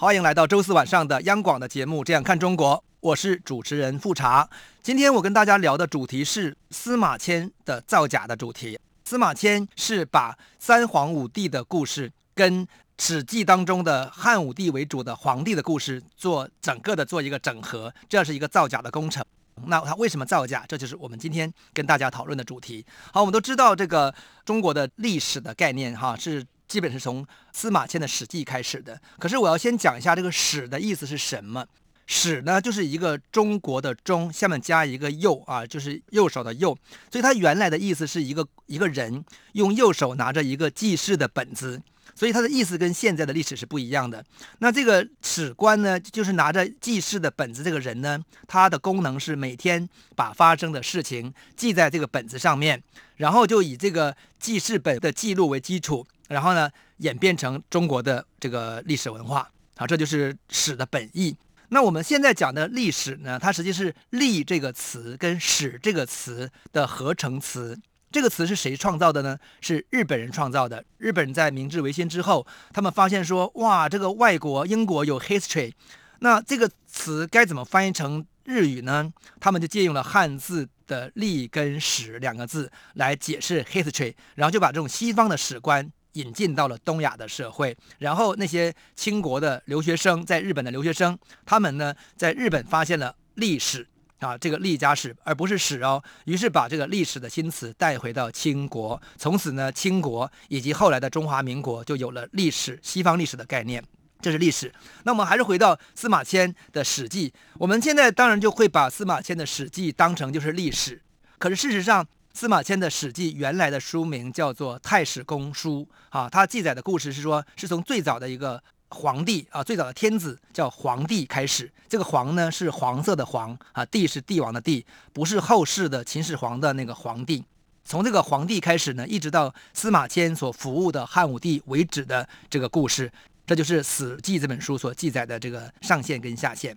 欢迎来到周四晚上的央广的节目《这样看中国》，我是主持人富察。今天我跟大家聊的主题是司马迁的造假的主题。司马迁是把三皇五帝的故事跟《史记》当中的汉武帝为主的皇帝的故事做整个的做一个整合，这是一个造假的工程。那他为什么造假？这就是我们今天跟大家讨论的主题。好，我们都知道这个中国的历史的概念，哈，是。基本是从司马迁的《史记》开始的。可是我要先讲一下这个“史”的意思是什么。“史”呢，就是一个中国的“中”，下面加一个“右”啊，就是右手的“右”。所以它原来的意思是一个一个人用右手拿着一个记事的本子。所以它的意思跟现在的历史是不一样的。那这个史官呢，就是拿着记事的本子。这个人呢，他的功能是每天把发生的事情记在这个本子上面，然后就以这个记事本的记录为基础。然后呢，演变成中国的这个历史文化，好，这就是史的本意。那我们现在讲的历史呢，它实际是“历”这个词跟“史”这个词的合成词。这个词是谁创造的呢？是日本人创造的。日本人在明治维新之后，他们发现说，哇，这个外国英国有 history，那这个词该怎么翻译成日语呢？他们就借用了汉字的“历”跟“史”两个字来解释 history，然后就把这种西方的史观。引进到了东亚的社会，然后那些清国的留学生，在日本的留学生，他们呢，在日本发现了历史。啊，这个历加史，而不是史哦，于是把这个历史的新词带回到清国，从此呢，清国以及后来的中华民国就有了历史，西方历史的概念，这是历史。那我们还是回到司马迁的《史记》，我们现在当然就会把司马迁的《史记》当成就是历史，可是事实上。司马迁的《史记》原来的书名叫做《太史公书》啊，它记载的故事是说，是从最早的一个皇帝啊，最早的天子叫皇帝开始。这个“皇”呢是黄色的“黄”啊，“帝”是帝王的“帝”，不是后世的秦始皇的那个皇帝。从这个皇帝开始呢，一直到司马迁所服务的汉武帝为止的这个故事，这就是《史记》这本书所记载的这个上限跟下限。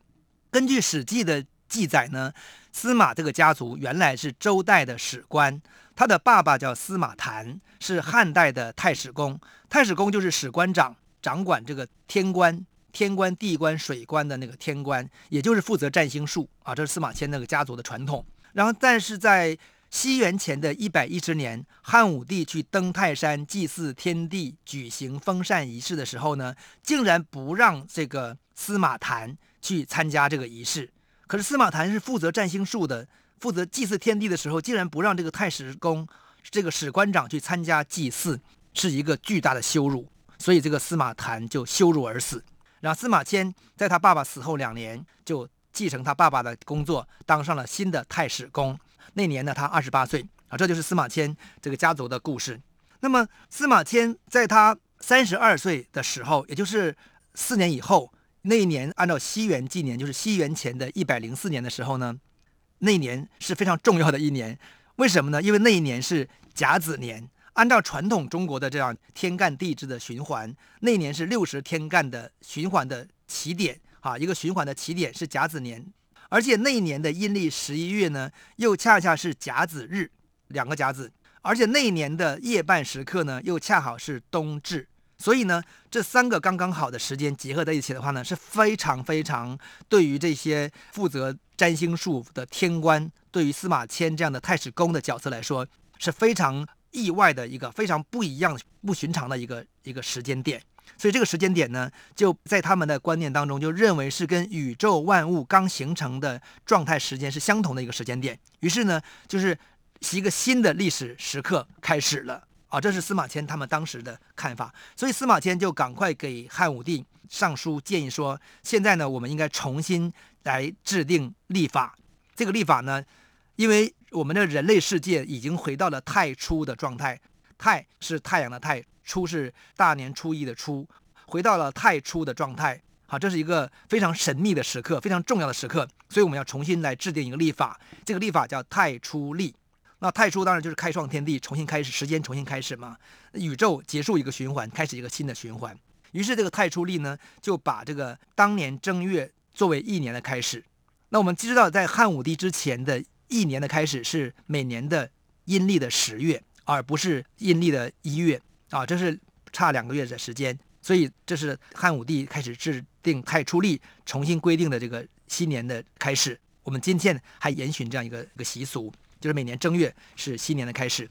根据《史记》的记载呢，司马这个家族原来是周代的史官，他的爸爸叫司马谈，是汉代的太史公。太史公就是史官长，掌管这个天官、天官、地官、水官的那个天官，也就是负责占星术啊。这是司马迁那个家族的传统。然后，但是在西元前的一百一十年，汉武帝去登泰山祭祀天地、举行封禅仪式的时候呢，竟然不让这个司马谈去参加这个仪式。可是司马谈是负责占星术的，负责祭祀天地的时候，竟然不让这个太史公这个史官长去参加祭祀，是一个巨大的羞辱。所以这个司马谈就羞辱而死。然后司马迁在他爸爸死后两年，就继承他爸爸的工作，当上了新的太史公。那年呢，他二十八岁啊。这就是司马迁这个家族的故事。那么司马迁在他三十二岁的时候，也就是四年以后。那一年，按照西元纪年，就是西元前的一百零四年的时候呢，那一年是非常重要的一年。为什么呢？因为那一年是甲子年。按照传统中国的这样天干地支的循环，那一年是六十天干的循环的起点啊，一个循环的起点是甲子年。而且那一年的阴历十一月呢，又恰恰是甲子日，两个甲子。而且那一年的夜半时刻呢，又恰好是冬至。所以呢，这三个刚刚好的时间结合在一起的话呢，是非常非常对于这些负责占星术的天官，对于司马迁这样的太史公的角色来说，是非常意外的一个非常不一样、不寻常的一个一个时间点。所以这个时间点呢，就在他们的观念当中，就认为是跟宇宙万物刚形成的状态时间是相同的一个时间点。于是呢，就是一个新的历史时刻开始了。啊，这是司马迁他们当时的看法，所以司马迁就赶快给汉武帝上书建议说，现在呢，我们应该重新来制定历法。这个历法呢，因为我们的人类世界已经回到了太初的状态，太是太阳的太，初是大年初一的初，回到了太初的状态。好，这是一个非常神秘的时刻，非常重要的时刻，所以我们要重新来制定一个历法。这个历法叫太初历。那太初当然就是开创天地，重新开始，时间重新开始嘛。宇宙结束一个循环，开始一个新的循环。于是这个太初历呢，就把这个当年正月作为一年的开始。那我们知道，在汉武帝之前的一年的开始是每年的阴历的十月，而不是阴历的一月啊，这是差两个月的时间。所以这是汉武帝开始制定太初历，重新规定的这个新年的开始。我们今天还沿循这样一个一个习俗，就是每年正月是新年的开始。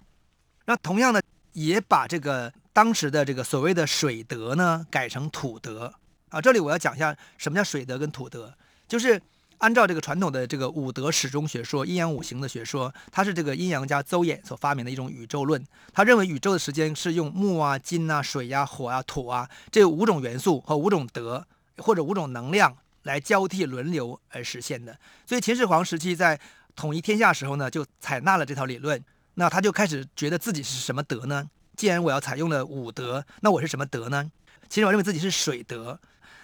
那同样呢，也把这个当时的这个所谓的水德呢改成土德啊。这里我要讲一下什么叫水德跟土德，就是。按照这个传统的这个五德始终学说，阴阳五行的学说，它是这个阴阳家邹衍所发明的一种宇宙论。他认为宇宙的时间是用木啊、金啊、水呀、啊、火啊、土啊这五种元素和五种德或者五种能量来交替轮流而实现的。所以秦始皇时期在统一天下时候呢，就采纳了这套理论。那他就开始觉得自己是什么德呢？既然我要采用了五德，那我是什么德呢？秦始皇认为自己是水德。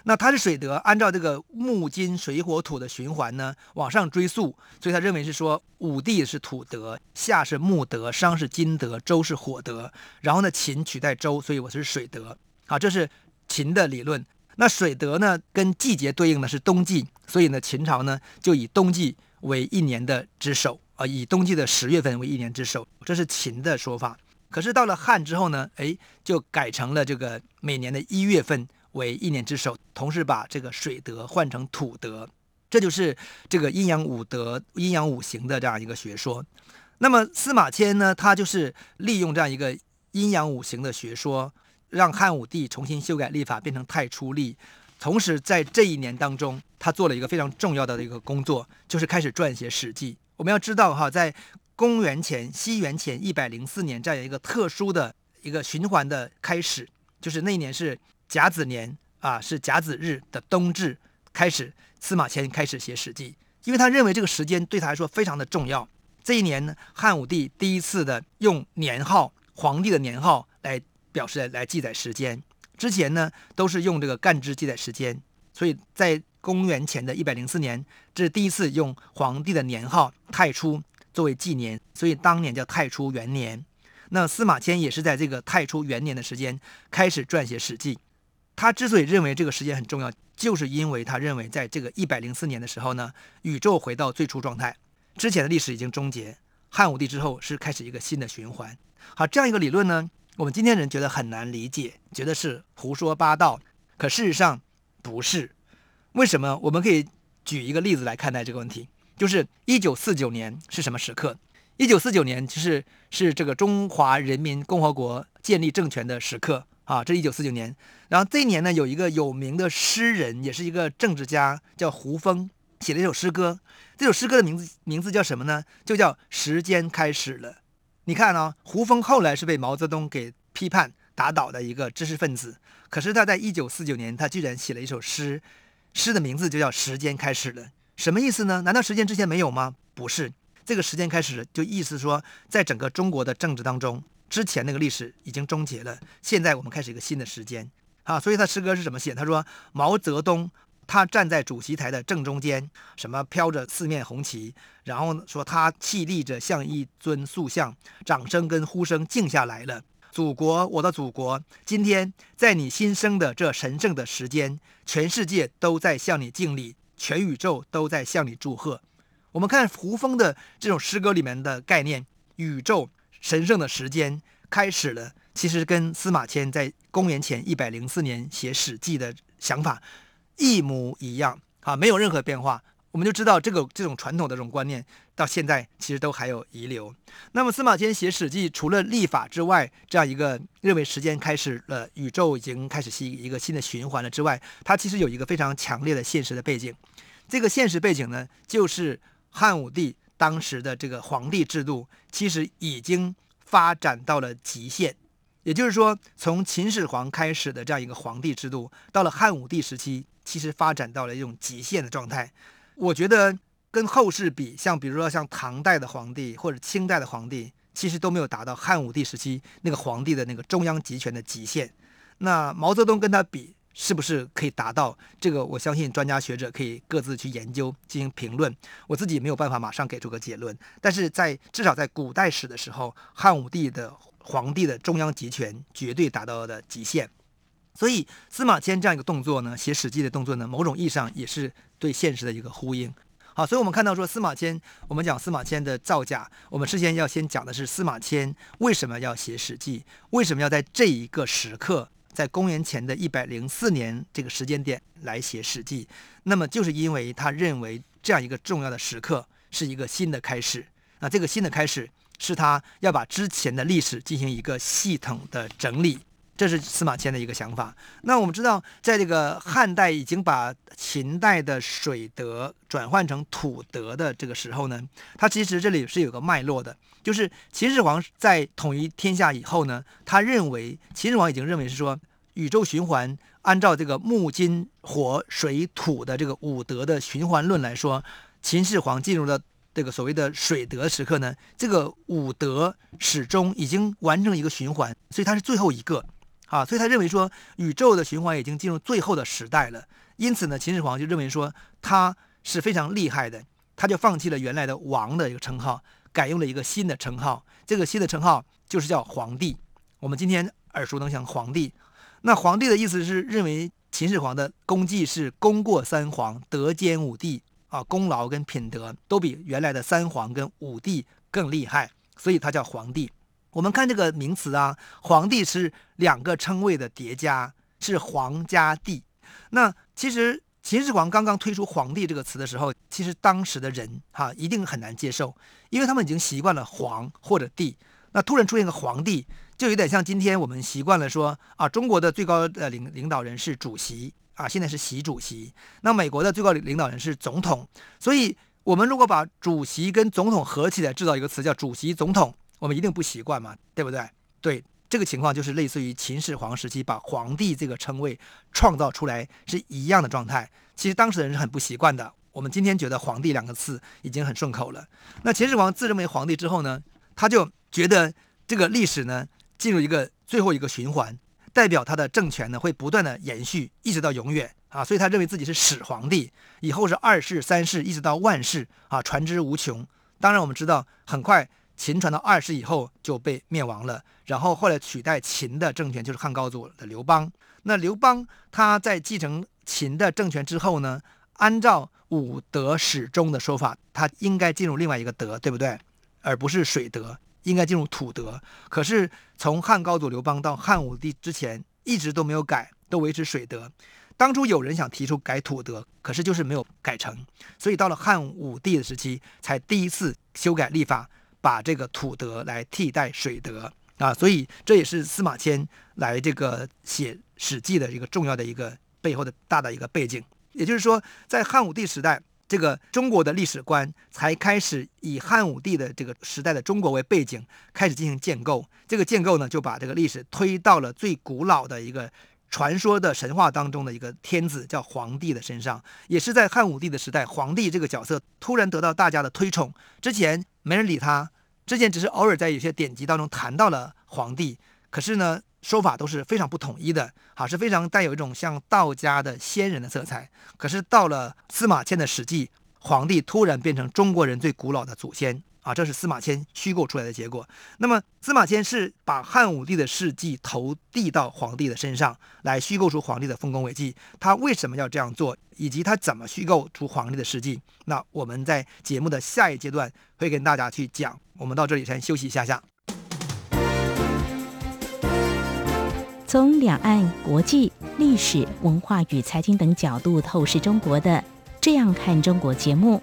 那他是水德，按照这个木金水火土的循环呢，往上追溯，所以他认为是说武帝是土德，夏是木德，商是金德，周是火德，然后呢秦取代周，所以我是水德。好，这是秦的理论。那水德呢，跟季节对应的是冬季，所以呢秦朝呢就以冬季为一年的之首啊，以冬季的十月份为一年之首，这是秦的说法。可是到了汉之后呢，哎，就改成了这个每年的一月份。为一年之首，同时把这个水德换成土德，这就是这个阴阳五德、阴阳五行的这样一个学说。那么司马迁呢，他就是利用这样一个阴阳五行的学说，让汉武帝重新修改历法，变成太初历。同时在这一年当中，他做了一个非常重要的一个工作，就是开始撰写《史记》。我们要知道哈，在公元前西元前一百零四年这样一个特殊的一个循环的开始，就是那一年是。甲子年啊，是甲子日的冬至开始，司马迁开始写《史记》，因为他认为这个时间对他来说非常的重要。这一年呢，汉武帝第一次的用年号，皇帝的年号来表示来来记载时间。之前呢，都是用这个干支记载时间，所以在公元前的一百零四年，这是第一次用皇帝的年号太初作为纪年，所以当年叫太初元年。那司马迁也是在这个太初元年的时间开始撰写《史记》。他之所以认为这个时间很重要，就是因为他认为在这个一百零四年的时候呢，宇宙回到最初状态，之前的历史已经终结，汉武帝之后是开始一个新的循环。好，这样一个理论呢，我们今天人觉得很难理解，觉得是胡说八道。可事实上不是，为什么？我们可以举一个例子来看待这个问题，就是一九四九年是什么时刻？一九四九年就是是这个中华人民共和国建立政权的时刻。啊，这一九四九年，然后这一年呢，有一个有名的诗人，也是一个政治家，叫胡风，写了一首诗歌。这首诗歌的名字名字叫什么呢？就叫《时间开始了》。你看啊，胡风后来是被毛泽东给批判打倒的一个知识分子，可是他在一九四九年，他居然写了一首诗，诗的名字就叫《时间开始了》。什么意思呢？难道时间之前没有吗？不是，这个时间开始，就意思说，在整个中国的政治当中。之前那个历史已经终结了，现在我们开始一个新的时间啊！所以他诗歌是怎么写？他说：“毛泽东他站在主席台的正中间，什么飘着四面红旗，然后说他气立着像一尊塑像，掌声跟呼声静下来了。祖国，我的祖国，今天在你新生的这神圣的时间，全世界都在向你敬礼，全宇宙都在向你祝贺。”我们看胡风的这种诗歌里面的概念，宇宙。神圣的时间开始了，其实跟司马迁在公元前一百零四年写《史记》的想法一模一样啊，没有任何变化。我们就知道这个这种传统的这种观念到现在其实都还有遗留。那么司马迁写《史记》，除了历法之外，这样一个认为时间开始了，宇宙已经开始是一个新的循环了之外，它其实有一个非常强烈的现实的背景。这个现实背景呢，就是汉武帝。当时的这个皇帝制度其实已经发展到了极限，也就是说，从秦始皇开始的这样一个皇帝制度，到了汉武帝时期，其实发展到了一种极限的状态。我觉得跟后世比，像比如说像唐代的皇帝或者清代的皇帝，其实都没有达到汉武帝时期那个皇帝的那个中央集权的极限。那毛泽东跟他比，是不是可以达到这个？我相信专家学者可以各自去研究进行评论。我自己没有办法马上给出个结论。但是在至少在古代史的时候，汉武帝的皇帝的中央集权绝对达到了极限。所以司马迁这样一个动作呢，写《史记》的动作呢，某种意义上也是对现实的一个呼应。好，所以我们看到说司马迁，我们讲司马迁的造假，我们事先要先讲的是司马迁为什么要写《史记》，为什么要在这一个时刻。在公元前的一百零四年这个时间点来写《史记》，那么就是因为他认为这样一个重要的时刻是一个新的开始。那这个新的开始是他要把之前的历史进行一个系统的整理。这是司马迁的一个想法。那我们知道，在这个汉代已经把秦代的水德转换成土德的这个时候呢，他其实这里是有个脉络的，就是秦始皇在统一天下以后呢，他认为秦始皇已经认为是说宇宙循环，按照这个木金火水土的这个五德的循环论来说，秦始皇进入了这个所谓的水德时刻呢，这个五德始终已经完成一个循环，所以他是最后一个。啊，所以他认为说宇宙的循环已经进入最后的时代了，因此呢，秦始皇就认为说他是非常厉害的，他就放弃了原来的王的一个称号，改用了一个新的称号，这个新的称号就是叫皇帝。我们今天耳熟能详皇帝，那皇帝的意思是认为秦始皇的功绩是功过三皇，德兼五帝啊，功劳跟品德都比原来的三皇跟五帝更厉害，所以他叫皇帝。我们看这个名词啊，皇帝是两个称谓的叠加，是皇加帝。那其实秦始皇刚刚推出“皇帝”这个词的时候，其实当时的人哈、一定很难接受，因为他们已经习惯了皇或者帝。那突然出现个皇帝，就有点像今天我们习惯了说啊，中国的最高的领领导人是主席啊，现在是习主席。那美国的最高领导人是总统。所以，我们如果把主席跟总统合起来制造一个词叫主席总统。我们一定不习惯嘛，对不对？对，这个情况就是类似于秦始皇时期把皇帝这个称谓创造出来是一样的状态。其实当时的人是很不习惯的。我们今天觉得“皇帝”两个字已经很顺口了。那秦始皇自认为皇帝之后呢，他就觉得这个历史呢进入一个最后一个循环，代表他的政权呢会不断的延续，一直到永远啊。所以他认为自己是始皇帝，以后是二世、三世，一直到万世啊，传之无穷。当然，我们知道很快。秦传到二世以后就被灭亡了，然后后来取代秦的政权就是汉高祖的刘邦。那刘邦他在继承秦的政权之后呢，按照五德始终的说法，他应该进入另外一个德，对不对？而不是水德，应该进入土德。可是从汉高祖刘邦到汉武帝之前，一直都没有改，都维持水德。当初有人想提出改土德，可是就是没有改成，所以到了汉武帝的时期，才第一次修改历法。把这个土德来替代水德啊，所以这也是司马迁来这个写《史记》的一个重要的一个背后的大的一个背景。也就是说，在汉武帝时代，这个中国的历史观才开始以汉武帝的这个时代的中国为背景，开始进行建构。这个建构呢，就把这个历史推到了最古老的一个传说的神话当中的一个天子叫皇帝的身上。也是在汉武帝的时代，皇帝这个角色突然得到大家的推崇，之前没人理他。之前只是偶尔在有些典籍当中谈到了皇帝，可是呢，说法都是非常不统一的，啊，是非常带有一种像道家的仙人的色彩。可是到了司马迁的《史记》，皇帝突然变成中国人最古老的祖先，啊，这是司马迁虚构出来的结果。那么司马迁是把汉武帝的事迹投递到皇帝的身上来虚构出皇帝的丰功伟绩。他为什么要这样做，以及他怎么虚构出皇帝的事迹？那我们在节目的下一阶段会跟大家去讲。我们到这里先休息一下下。从两岸、国际、历史、文化与财经等角度透视中国的《这样看中国》节目，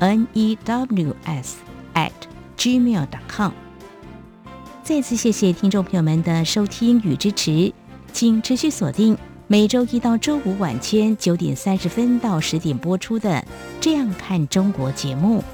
news at gmail.com。再次谢谢听众朋友们的收听与支持，请持续锁定每周一到周五晚间九点三十分到十点播出的《这样看中国》节目。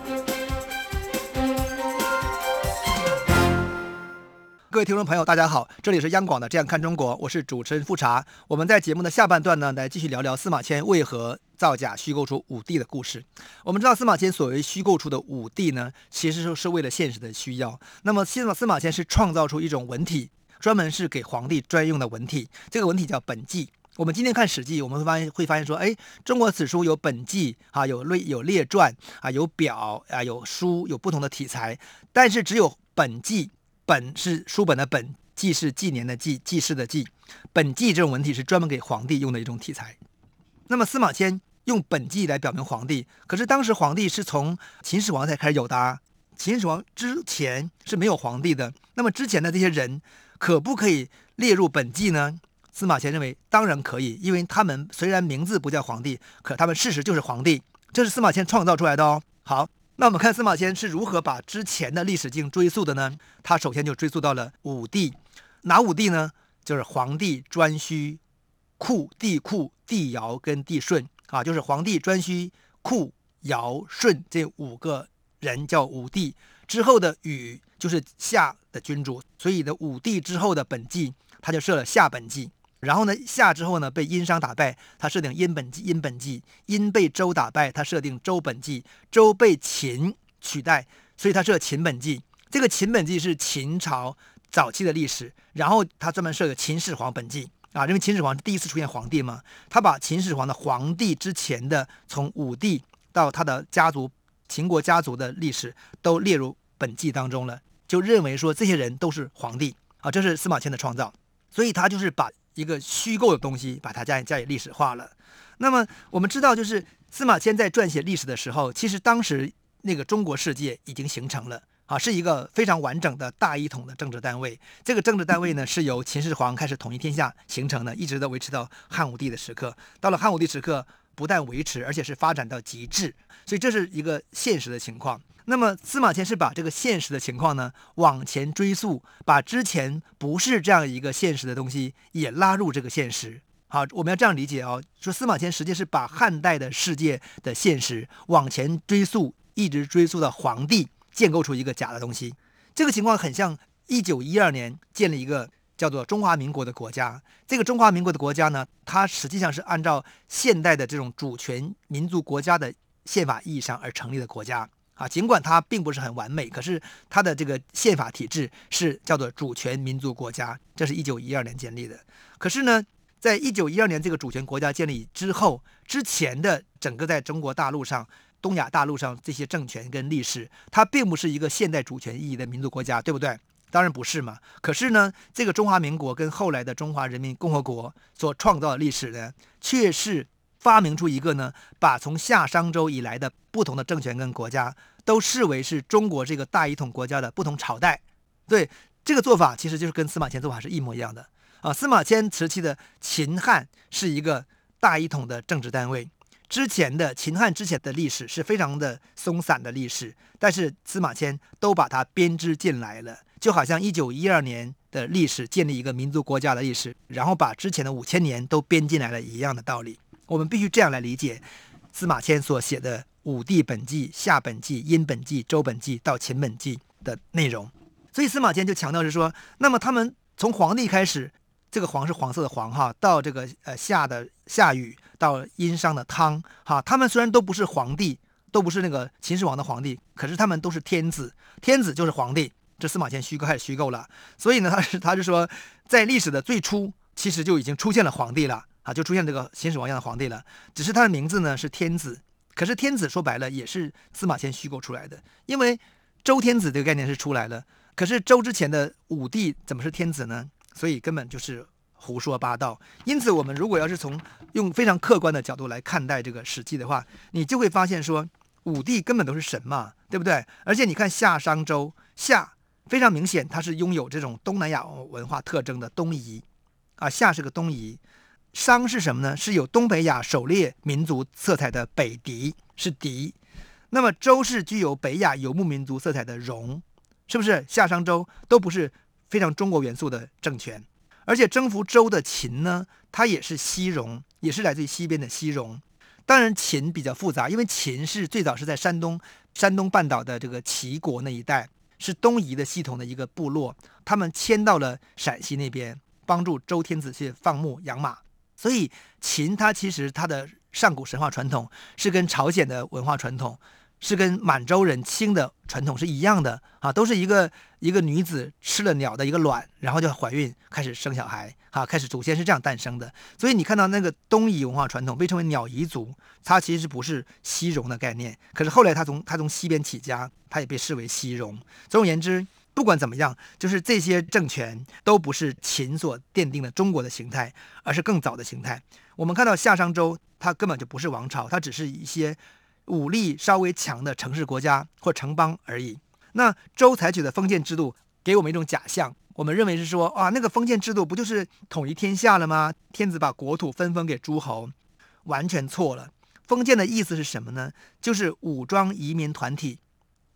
各位听众朋友，大家好，这里是央广的《这样看中国》，我是主持人富察。我们在节目的下半段呢，来继续聊聊司马迁为何造假虚构出五帝的故事。我们知道司马迁所谓虚构出的五帝呢，其实是为了现实的需要。那么，司马司马迁是创造出一种文体，专门是给皇帝专用的文体，这个文体叫本纪。我们今天看《史记》，我们会发现会发现说，哎，中国史书有本纪啊，有列有列传啊，有表啊，有书，有不同的题材，但是只有本纪。本是书本的本，纪是纪年的纪，记事的记。本纪这种文体是专门给皇帝用的一种题材。那么司马迁用本纪来表明皇帝，可是当时皇帝是从秦始皇才开始有的啊，秦始皇之前是没有皇帝的。那么之前的这些人可不可以列入本纪呢？司马迁认为当然可以，因为他们虽然名字不叫皇帝，可他们事实就是皇帝，这是司马迁创造出来的哦。好。那我们看司马迁是如何把之前的历史进行追溯的呢？他首先就追溯到了武帝，哪武帝呢？就是黄帝、颛顼、库、帝喾、帝尧跟帝舜啊，就是黄帝、颛顼、库、尧、舜这五个人叫武帝。之后的禹就是夏的君主，所以的武帝之后的本纪，他就设了夏本纪。然后呢，夏之后呢，被殷商打败，他设定殷本纪。殷本纪，殷被周打败，他设定周本纪。周被秦取代，所以他设秦本纪。这个秦本纪是秦朝早期的历史。然后他专门设个秦始皇本纪啊，因为秦始皇是第一次出现皇帝嘛，他把秦始皇的皇帝之前的从武帝到他的家族秦国家族的历史都列入本纪当中了，就认为说这些人都是皇帝啊，这是司马迁的创造。所以他就是把。一个虚构的东西，把它加以加以历史化了。那么我们知道，就是司马迁在撰写历史的时候，其实当时那个中国世界已经形成了啊，是一个非常完整的大一统的政治单位。这个政治单位呢，是由秦始皇开始统一天下形成的，一直都维持到汉武帝的时刻。到了汉武帝时刻，不但维持，而且是发展到极致。所以这是一个现实的情况。那么司马迁是把这个现实的情况呢往前追溯，把之前不是这样一个现实的东西也拉入这个现实。好，我们要这样理解哦，说司马迁实际是把汉代的世界的现实往前追溯，一直追溯到皇帝，建构出一个假的东西。这个情况很像一九一二年建立一个叫做中华民国的国家。这个中华民国的国家呢，它实际上是按照现代的这种主权民族国家的宪法意义上而成立的国家。啊，尽管它并不是很完美，可是它的这个宪法体制是叫做主权民族国家，这是一九一二年建立的。可是呢，在一九一二年这个主权国家建立之后，之前的整个在中国大陆上、东亚大陆上这些政权跟历史，它并不是一个现代主权意义的民族国家，对不对？当然不是嘛。可是呢，这个中华民国跟后来的中华人民共和国所创造的历史呢，却是。发明出一个呢，把从夏商周以来的不同的政权跟国家都视为是中国这个大一统国家的不同朝代。对，这个做法，其实就是跟司马迁做法是一模一样的啊。司马迁时期的秦汉是一个大一统的政治单位，之前的秦汉之前的历史是非常的松散的历史，但是司马迁都把它编织进来了，就好像一九一二年的历史建立一个民族国家的历史，然后把之前的五千年都编进来了一样的道理。我们必须这样来理解司马迁所写的武帝本纪、夏本纪、殷本纪、周本纪到秦本纪的内容。所以司马迁就强调是说，那么他们从皇帝开始，这个黄是黄色的黄哈，到这个呃夏的夏禹，到殷商的汤哈，他们虽然都不是皇帝，都不是那个秦始皇的皇帝，可是他们都是天子，天子就是皇帝。这司马迁虚构还是虚构了？所以呢，他是他就说，在历史的最初，其实就已经出现了皇帝了。啊，就出现这个秦始皇一样的皇帝了，只是他的名字呢是天子，可是天子说白了也是司马迁虚构出来的，因为周天子这个概念是出来了，可是周之前的武帝怎么是天子呢？所以根本就是胡说八道。因此，我们如果要是从用非常客观的角度来看待这个《史记》的话，你就会发现说，武帝根本都是神嘛，对不对？而且你看夏商周，夏非常明显，它是拥有这种东南亚文化特征的东夷啊，夏是个东夷。商是什么呢？是有东北亚狩猎民族色彩的北狄，是狄。那么周是具有北亚游牧民族色彩的戎，是不是？夏商周都不是非常中国元素的政权。而且征服周的秦呢，它也是西戎，也是来自于西边的西戎。当然秦比较复杂，因为秦是最早是在山东山东半岛的这个齐国那一带，是东夷的系统的一个部落，他们迁到了陕西那边，帮助周天子去放牧养马。所以秦它其实它的上古神话传统是跟朝鲜的文化传统。是跟满洲人清的传统是一样的啊，都是一个一个女子吃了鸟的一个卵，然后就怀孕开始生小孩啊，开始祖先是这样诞生的。所以你看到那个东夷文化传统被称为鸟夷族，它其实不是西戎的概念。可是后来他从他从西边起家，他也被视为西戎。总而言之，不管怎么样，就是这些政权都不是秦所奠定的中国的形态，而是更早的形态。我们看到夏商周，它根本就不是王朝，它只是一些。武力稍微强的城市国家或城邦而已。那周采取的封建制度给我们一种假象，我们认为是说啊，那个封建制度不就是统一天下了吗？天子把国土分封给诸侯，完全错了。封建的意思是什么呢？就是武装移民团体。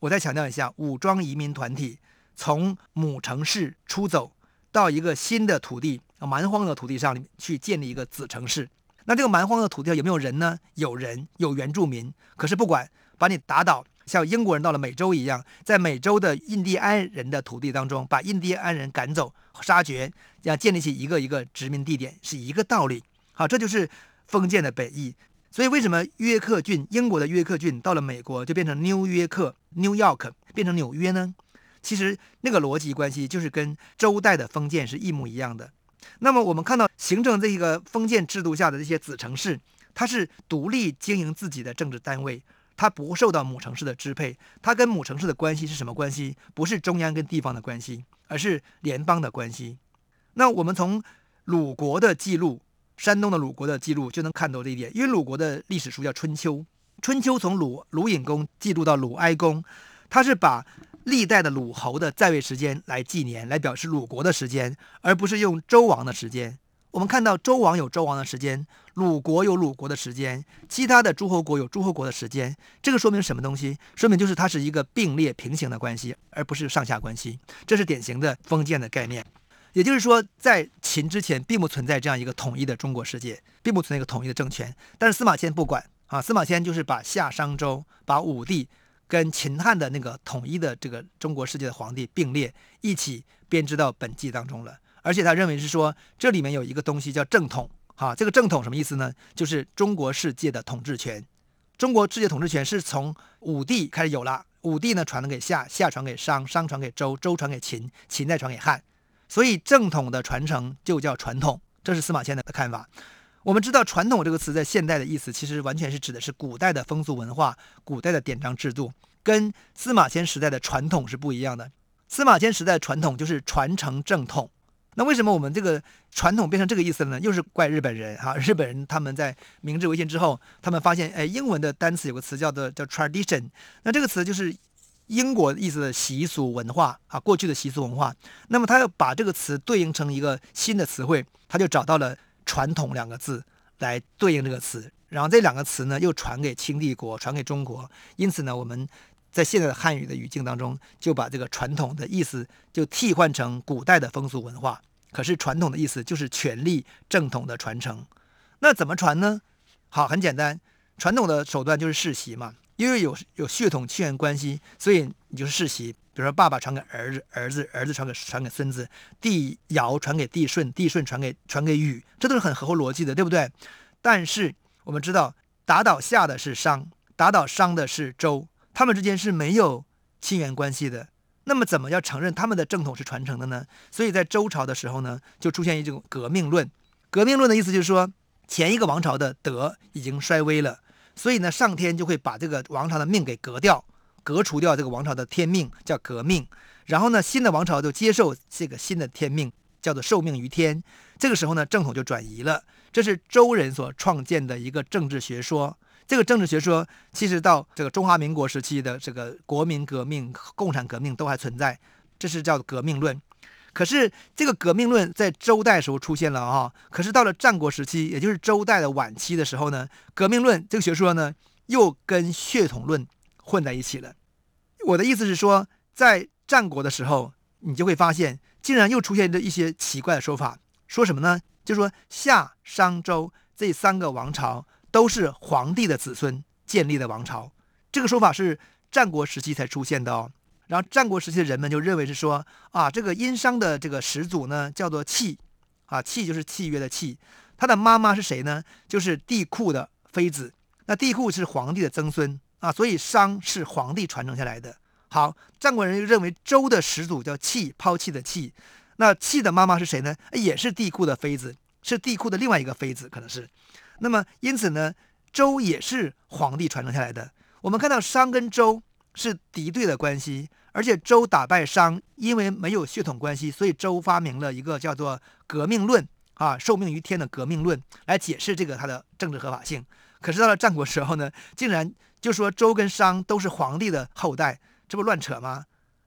我再强调一下，武装移民团体从母城市出走到一个新的土地，蛮荒的土地上去建立一个子城市。那这个蛮荒的土地上有没有人呢？有人，有原住民。可是不管把你打倒，像英国人到了美洲一样，在美洲的印第安人的土地当中，把印第安人赶走、杀绝，要建立起一个一个殖民地点，是一个道理。好，这就是封建的本意。所以为什么约克郡，英国的约克郡到了美国就变成纽约克 （New York） 变成纽约呢？其实那个逻辑关系就是跟周代的封建是一模一样的。那么我们看到，形成这一个封建制度下的这些子城市，它是独立经营自己的政治单位，它不受到母城市的支配。它跟母城市的关系是什么关系？不是中央跟地方的关系，而是联邦的关系。那我们从鲁国的记录，山东的鲁国的记录就能看到这一点。因为鲁国的历史书叫《春秋》，《春秋》从鲁鲁隐公记录到鲁哀公，他是把。历代的鲁侯的在位时间来纪年，来表示鲁国的时间，而不是用周王的时间。我们看到周王有周王的时间，鲁国有鲁国的时间，其他的诸侯国有诸侯国的时间。这个说明什么东西？说明就是它是一个并列平行的关系，而不是上下关系。这是典型的封建的概念。也就是说，在秦之前，并不存在这样一个统一的中国世界，并不存在一个统一的政权。但是司马迁不管啊，司马迁就是把夏商周，把武帝。跟秦汉的那个统一的这个中国世界的皇帝并列一起编织到本纪当中了，而且他认为是说这里面有一个东西叫正统，哈，这个正统什么意思呢？就是中国世界的统治权。中国世界统治权是从武帝开始有了，武帝呢传了给夏，夏传给商，商传给周，周传给秦，秦再传给汉，所以正统的传承就叫传统，这是司马迁的看法。我们知道“传统”这个词在现代的意思，其实完全是指的是古代的风俗文化、古代的典章制度，跟司马迁时代的传统是不一样的。司马迁时代的传统就是传承正统。那为什么我们这个传统变成这个意思了呢？又是怪日本人哈！日本人他们在明治维新之后，他们发现，哎，英文的单词有个词叫做叫 tradition，那这个词就是英国意思的习俗文化啊，过去的习俗文化。那么他要把这个词对应成一个新的词汇，他就找到了。传统两个字来对应这个词，然后这两个词呢又传给清帝国，传给中国。因此呢，我们在现在的汉语的语境当中，就把这个传统的意思就替换成古代的风俗文化。可是传统的意思就是权力正统的传承。那怎么传呢？好，很简单，传统的手段就是世袭嘛，因为有有血统亲缘关系，所以你就是世袭。比如说，爸爸传给儿子，儿子儿子传给传给孙子，帝尧传给帝舜，帝舜传给传给禹，这都是很合乎逻辑的，对不对？但是我们知道，打倒夏的是商，打倒商的是周，他们之间是没有亲缘关系的。那么，怎么要承认他们的正统是传承的呢？所以在周朝的时候呢，就出现一种革命论。革命论的意思就是说，前一个王朝的德已经衰微了，所以呢，上天就会把这个王朝的命给革掉。革除掉这个王朝的天命叫革命，然后呢，新的王朝就接受这个新的天命，叫做受命于天。这个时候呢，正统就转移了。这是周人所创建的一个政治学说。这个政治学说其实到这个中华民国时期的这个国民革命、共产革命都还存在，这是叫革命论。可是这个革命论在周代时候出现了哈，可是到了战国时期，也就是周代的晚期的时候呢，革命论这个学说呢又跟血统论。混在一起了。我的意思是说，在战国的时候，你就会发现，竟然又出现着一些奇怪的说法，说什么呢？就说夏、商、周这三个王朝都是皇帝的子孙建立的王朝。这个说法是战国时期才出现的哦。然后战国时期的人们就认为是说啊，这个殷商的这个始祖呢叫做契，啊，契就是契约的契。他的妈妈是谁呢？就是帝嚳的妃子。那帝嚳是皇帝的曾孙啊，所以商是皇帝传承下来的。好，战国人就认为周的始祖叫弃，抛弃的弃。那弃的妈妈是谁呢？也是帝嚳的妃子，是帝嚳的另外一个妃子，可能是。那么因此呢，周也是皇帝传承下来的。我们看到商跟周是敌对的关系。而且周打败商，因为没有血统关系，所以周发明了一个叫做革命论啊，受命于天的革命论来解释这个它的政治合法性。可是到了战国时候呢，竟然就说周跟商都是皇帝的后代，这不乱扯吗？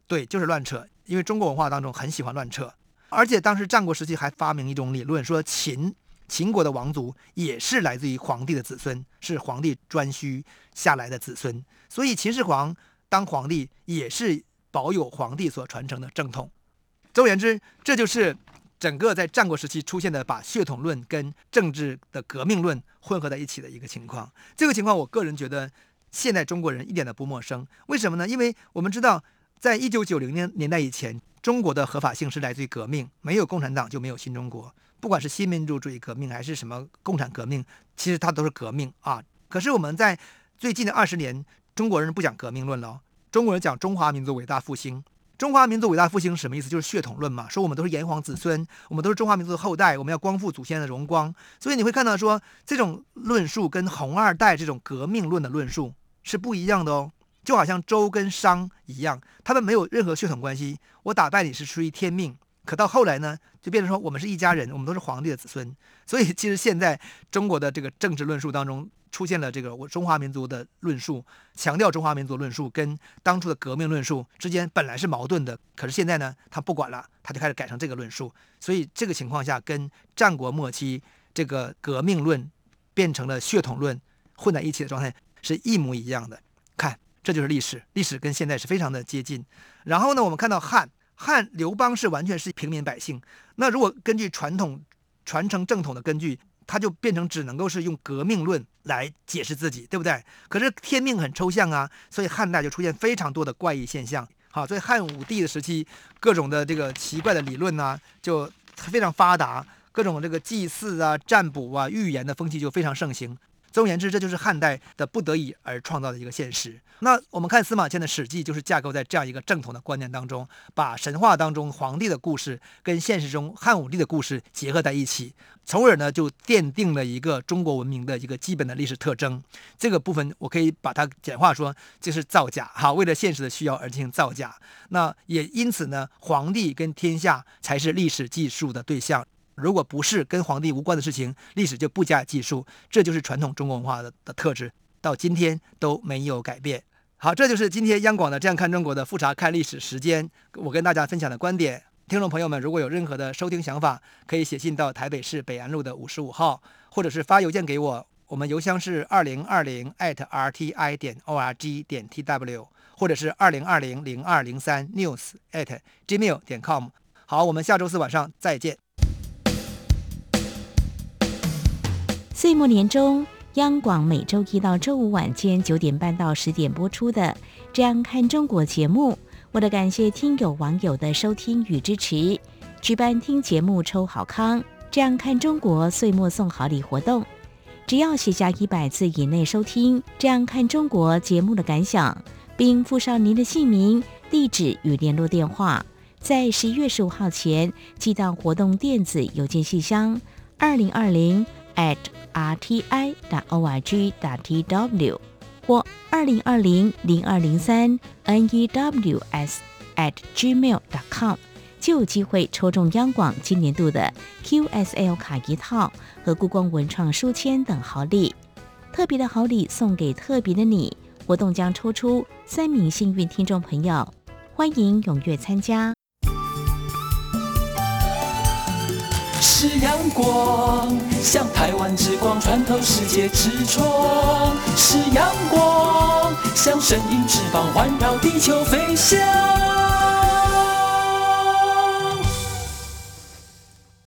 对，就是乱扯。因为中国文化当中很喜欢乱扯，而且当时战国时期还发明一种理论，说秦秦国的王族也是来自于皇帝的子孙，是皇帝颛顼下来的子孙，所以秦始皇当皇帝也是。保有皇帝所传承的正统。总而言之，这就是整个在战国时期出现的把血统论跟政治的革命论混合在一起的一个情况。这个情况，我个人觉得现在中国人一点都不陌生。为什么呢？因为我们知道，在一九九零年年代以前，中国的合法性是来自于革命，没有共产党就没有新中国。不管是新民主主义革命还是什么共产革命，其实它都是革命啊。可是我们在最近的二十年，中国人不讲革命论了。中国人讲中华民族伟大复兴，中华民族伟大复兴什么意思？就是血统论嘛，说我们都是炎黄子孙，我们都是中华民族的后代，我们要光复祖先的荣光。所以你会看到说，这种论述跟红二代这种革命论的论述是不一样的哦。就好像周跟商一样，他们没有任何血统关系，我打败你是出于天命。可到后来呢，就变成说我们是一家人，我们都是皇帝的子孙。所以其实现在中国的这个政治论述当中。出现了这个我中华民族的论述，强调中华民族论述跟当初的革命论述之间本来是矛盾的，可是现在呢，他不管了，他就开始改成这个论述，所以这个情况下跟战国末期这个革命论变成了血统论混在一起的状态是一模一样的。看，这就是历史，历史跟现在是非常的接近。然后呢，我们看到汉汉刘邦是完全是平民百姓，那如果根据传统传承正统的根据。他就变成只能够是用革命论来解释自己，对不对？可是天命很抽象啊，所以汉代就出现非常多的怪异现象。好，所以汉武帝的时期，各种的这个奇怪的理论呢、就非常发达，各种这个祭祀啊、占卜啊、预言的风气就非常盛行。总而言之，这就是汉代的不得已而创造的一个现实。那我们看司马迁的《史记》，就是架构在这样一个正统的观念当中，把神话当中皇帝的故事跟现实中汉武帝的故事结合在一起，从而呢就奠定了一个中国文明的一个基本的历史特征。这个部分我可以把它简化说，就是造假哈，为了现实的需要而进行造假。那也因此呢，皇帝跟天下才是历史记述的对象。如果不是跟皇帝无关的事情，历史就不加记述，这就是传统中国文化的的特质，到今天都没有改变。好，这就是今天央广的《这样看中国》的复查看历史时间，我跟大家分享的观点。听众朋友们，如果有任何的收听想法，可以写信到台北市北安路的五十五号，或者是发邮件给我，我们邮箱是二零二零 @rti 点 org 点 tw，或者是二零二零零二零三 news @gmail 点 com。好，我们下周四晚上再见。岁末年终，央广每周一到周五晚间九点半到十点播出的《这样看中国》节目，为了感谢听友网友的收听与支持，举办听节目抽好康，《这样看中国》岁末送好礼活动。只要写下一百字以内收听《这样看中国》节目的感想，并附上您的姓名、地址与联络电话，在十一月十五号前寄到活动电子邮件信箱二零二零 at rti. 打 org. 打 tw 或二零二零零二零三 news at gmail. dot com 就有机会抽中央广今年度的 QSL 卡一套和故宫文创书签等好礼。特别的好礼送给特别的你，活动将抽出三名幸运听众朋友，欢迎踊跃参加。是阳光，像台湾之光穿透世界之窗；是阳光，像神鹰翅膀环绕地球飞翔。